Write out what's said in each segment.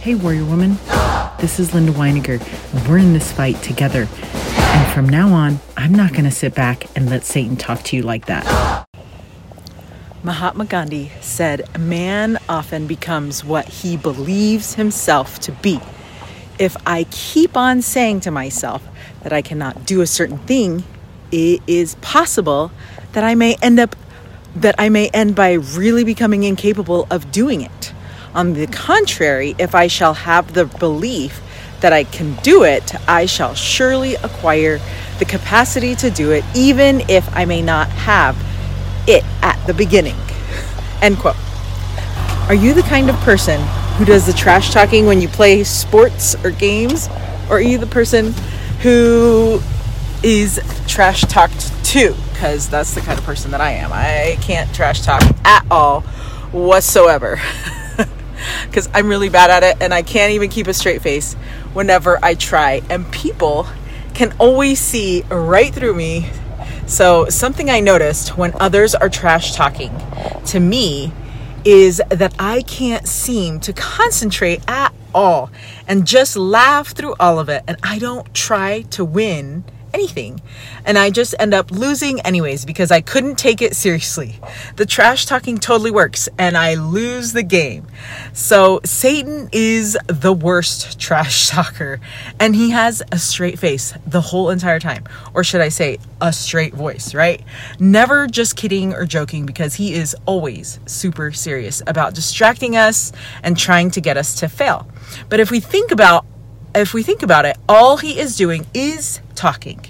Hey, Warrior Woman. This is Linda Weiniger, we're in this fight together. And from now on, I'm not going to sit back and let Satan talk to you like that. Mahatma Gandhi said, "A Man often becomes what he believes himself to be. If I keep on saying to myself that I cannot do a certain thing, it is possible that I may end up that I may end by really becoming incapable of doing it. On the contrary, if I shall have the belief that I can do it, I shall surely acquire the capacity to do it, even if I may not have it at the beginning. End quote. Are you the kind of person who does the trash talking when you play sports or games? Or are you the person who is trash talked to? Because that's the kind of person that I am. I can't trash talk at all whatsoever. Because I'm really bad at it and I can't even keep a straight face whenever I try. And people can always see right through me so, something I noticed when others are trash talking to me is that I can't seem to concentrate at all and just laugh through all of it. And I don't try to win anything. And I just end up losing anyways because I couldn't take it seriously. The trash talking totally works and I lose the game. So Satan is the worst trash talker and he has a straight face the whole entire time. Or should I say, a straight voice, right? Never just kidding or joking because he is always super serious about distracting us and trying to get us to fail. But if we think about if we think about it, all he is doing is talking.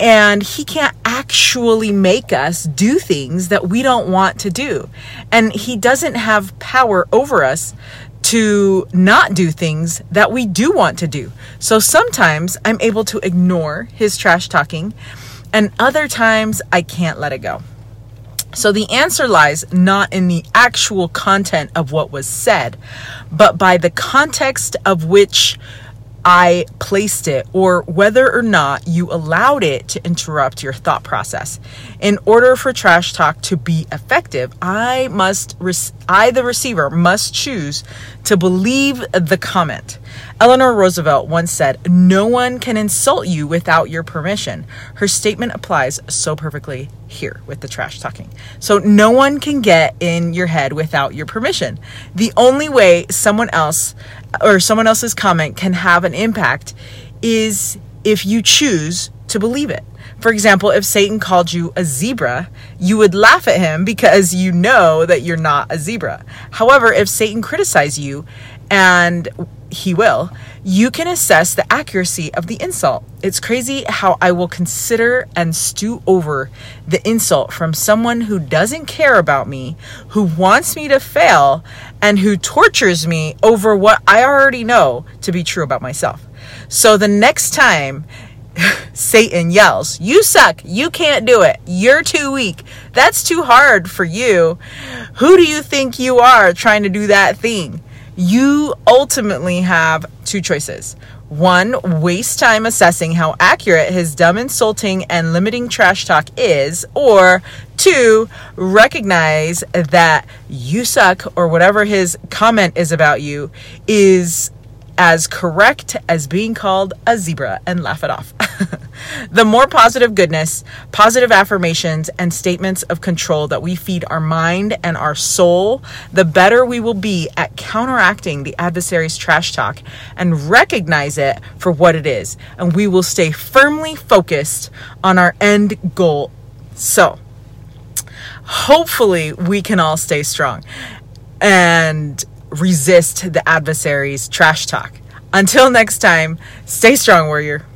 And he can't actually make us do things that we don't want to do. And he doesn't have power over us to not do things that we do want to do. So sometimes I'm able to ignore his trash talking, and other times I can't let it go. So the answer lies not in the actual content of what was said, but by the context of which I placed it or whether or not you allowed it to interrupt your thought process. In order for trash talk to be effective, I must I the receiver must choose to believe the comment. Eleanor Roosevelt once said, "No one can insult you without your permission." Her statement applies so perfectly here with the trash talking. So no one can get in your head without your permission. The only way someone else or someone else's comment can have an impact is if you choose to believe it. For example, if Satan called you a zebra, you would laugh at him because you know that you're not a zebra. However, if Satan criticized you and he will, you can assess the accuracy of the insult. It's crazy how I will consider and stew over the insult from someone who doesn't care about me, who wants me to fail, and who tortures me over what I already know to be true about myself. So the next time Satan yells, You suck. You can't do it. You're too weak. That's too hard for you. Who do you think you are trying to do that thing? You ultimately have two choices. One, waste time assessing how accurate his dumb, insulting, and limiting trash talk is. Or two, recognize that you suck or whatever his comment is about you is as correct as being called a zebra and laugh it off. the more positive goodness, positive affirmations, and statements of control that we feed our mind and our soul, the better we will be at counteracting the adversary's trash talk and recognize it for what it is. And we will stay firmly focused on our end goal. So, hopefully, we can all stay strong. And resist the adversary's trash talk. Until next time, stay strong, warrior.